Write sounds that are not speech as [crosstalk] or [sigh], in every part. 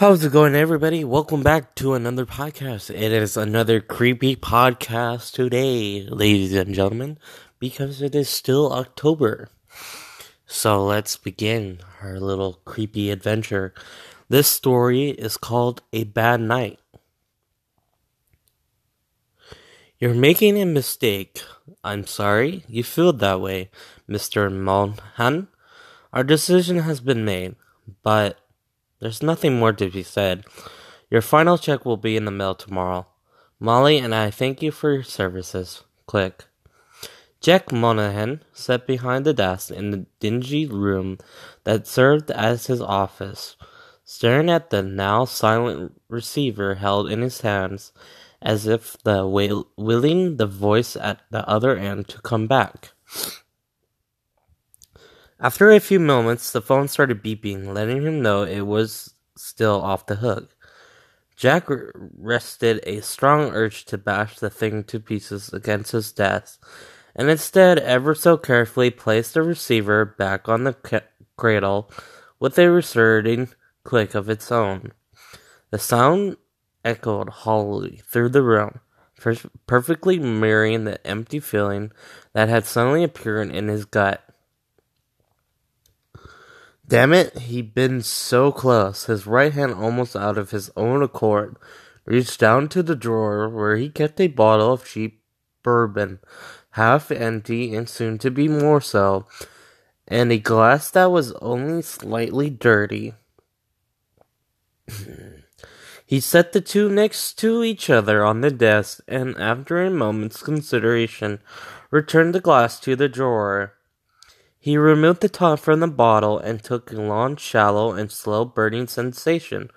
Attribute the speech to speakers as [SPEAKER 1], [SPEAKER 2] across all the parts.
[SPEAKER 1] How's it going, everybody? Welcome back to another podcast. It is another creepy podcast today, ladies and gentlemen, because it is still October. So let's begin our little creepy adventure. This story is called A Bad Night. You're making a mistake. I'm sorry you feel that way, Mr. Mulhan. Our decision has been made, but there's nothing more to be said. Your final check will be in the mail tomorrow. Molly and I thank you for your services. Click. Jack Monahan sat behind the desk in the dingy room that served as his office, staring at the now silent receiver held in his hands as if the willing the voice at the other end to come back. After a few moments, the phone started beeping, letting him know it was still off the hook. Jack rested a strong urge to bash the thing to pieces against his desk, and instead ever so carefully placed the receiver back on the cradle with a resounding click of its own. The sound echoed hollowly through the room, perfectly mirroring the empty feeling that had suddenly appeared in his gut. Damn it, he'd been so close. His right hand, almost out of his own accord, reached down to the drawer where he kept a bottle of cheap bourbon, half empty and soon to be more so, and a glass that was only slightly dirty. [clears throat] he set the two next to each other on the desk and, after a moment's consideration, returned the glass to the drawer. He removed the top from the bottle and took a long, shallow, and slow burning sensation,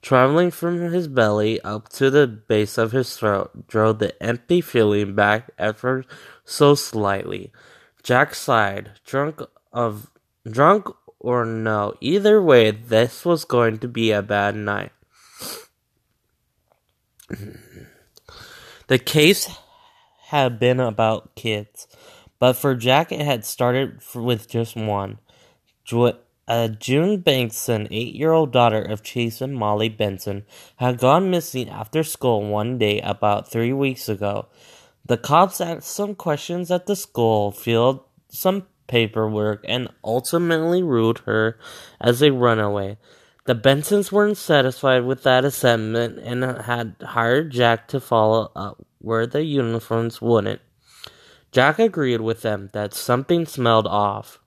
[SPEAKER 1] traveling from his belly up to the base of his throat, drove the empty feeling back ever so slightly. Jack sighed, drunk of drunk or no, either way, this was going to be a bad night. [clears throat] the case had been about kids but for Jack, it had started with just one. Uh, June Banks, an eight year old daughter of Chase and Molly Benson, had gone missing after school one day about three weeks ago. The cops asked some questions at the school, filled some paperwork, and ultimately ruled her as a runaway. The Bensons weren't satisfied with that assessment and had hired Jack to follow up where the uniforms wouldn't. Jack agreed with them that something smelled off.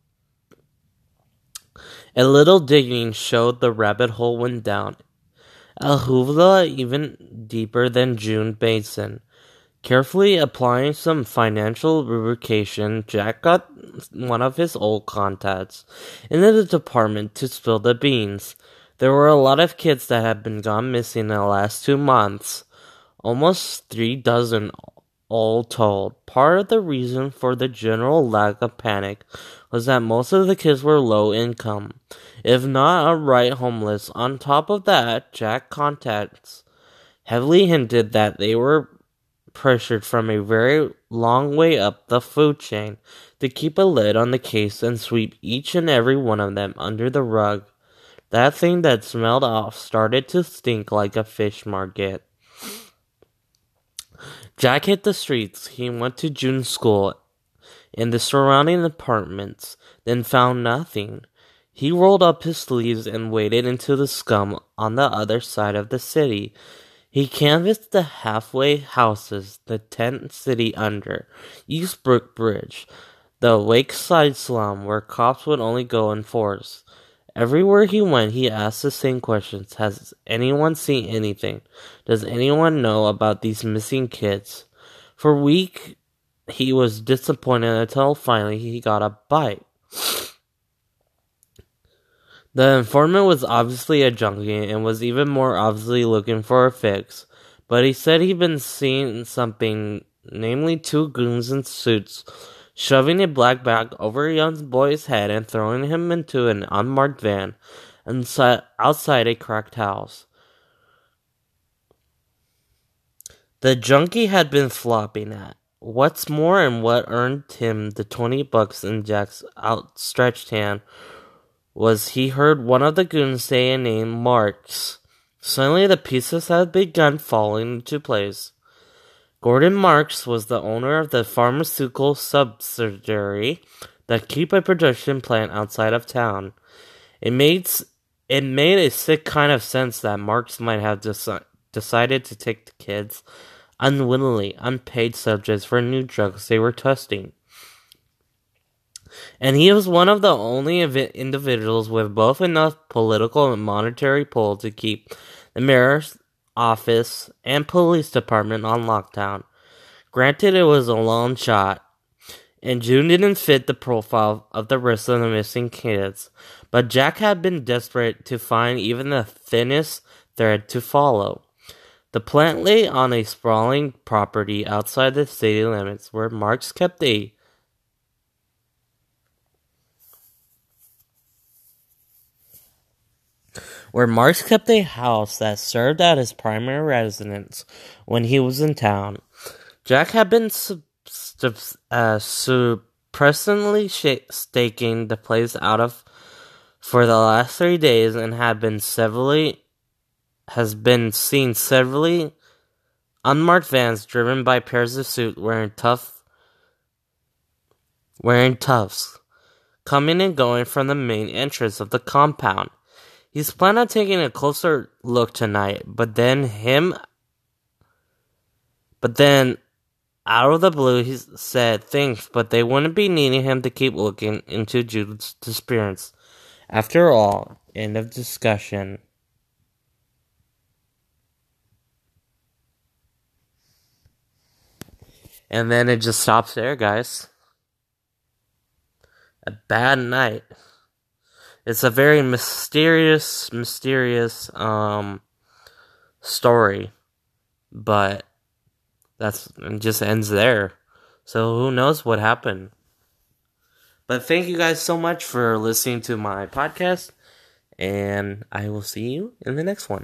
[SPEAKER 1] A little digging showed the rabbit hole went down. A hoovla even deeper than June Basin. Carefully applying some financial lubrication, Jack got one of his old contacts into the department to spill the beans. There were a lot of kids that had been gone missing in the last two months. Almost three dozen all told, part of the reason for the general lack of panic was that most of the kids were low income, if not outright homeless. On top of that, Jack contacts heavily hinted that they were pressured from a very long way up the food chain to keep a lid on the case and sweep each and every one of them under the rug. That thing that smelled off started to stink like a fish market. Jack hit the streets. He went to June's school and the surrounding apartments, then found nothing. He rolled up his sleeves and waded into the scum on the other side of the city. He canvassed the halfway houses, the tent city under, Eastbrook Bridge, the Wakeside slum where cops would only go in force. Everywhere he went, he asked the same questions. Has anyone seen anything? Does anyone know about these missing kids? For a week, he was disappointed until finally he got a bite. The informant was obviously a junkie and was even more obviously looking for a fix, but he said he'd been seeing something, namely two goons in suits shoving a black bag over a young boy's head and throwing him into an unmarked van outside a cracked house. The junkie had been flopping at. What's more, and what earned him the twenty bucks in Jack's outstretched hand was he heard one of the goons say a name Marks. Suddenly, the pieces had begun falling into place. Gordon Marks was the owner of the pharmaceutical subsidiary that kept a production plant outside of town. It made it made a sick kind of sense that Marks might have deci- decided to take the kids unwittingly unpaid subjects for new drugs they were testing. And he was one of the only individuals with both enough political and monetary pull to keep the mayor's office and police department on lockdown. Granted, it was a long shot, and June didn't fit the profile of the rest of the missing kids, but Jack had been desperate to find even the thinnest thread to follow. The plant lay on a sprawling property outside the city limits where Marks kept a where Marks kept a house that served as his primary residence when he was in town. Jack had been sub- uh, suppressingly staking the place out of for the last three days and had been severely has been seen severally unmarked vans driven by pairs of suit wearing tough wearing toughs coming and going from the main entrance of the compound. He's planning on taking a closer look tonight, but then him but then out of the blue he said thanks, but they wouldn't be needing him to keep looking into Jude's disappearance. After all, end of discussion. And then it just stops there, guys. A bad night. It's a very mysterious, mysterious um story, but that's it just ends there. So who knows what happened? But thank you guys so much for listening to my podcast, and I will see you in the next one.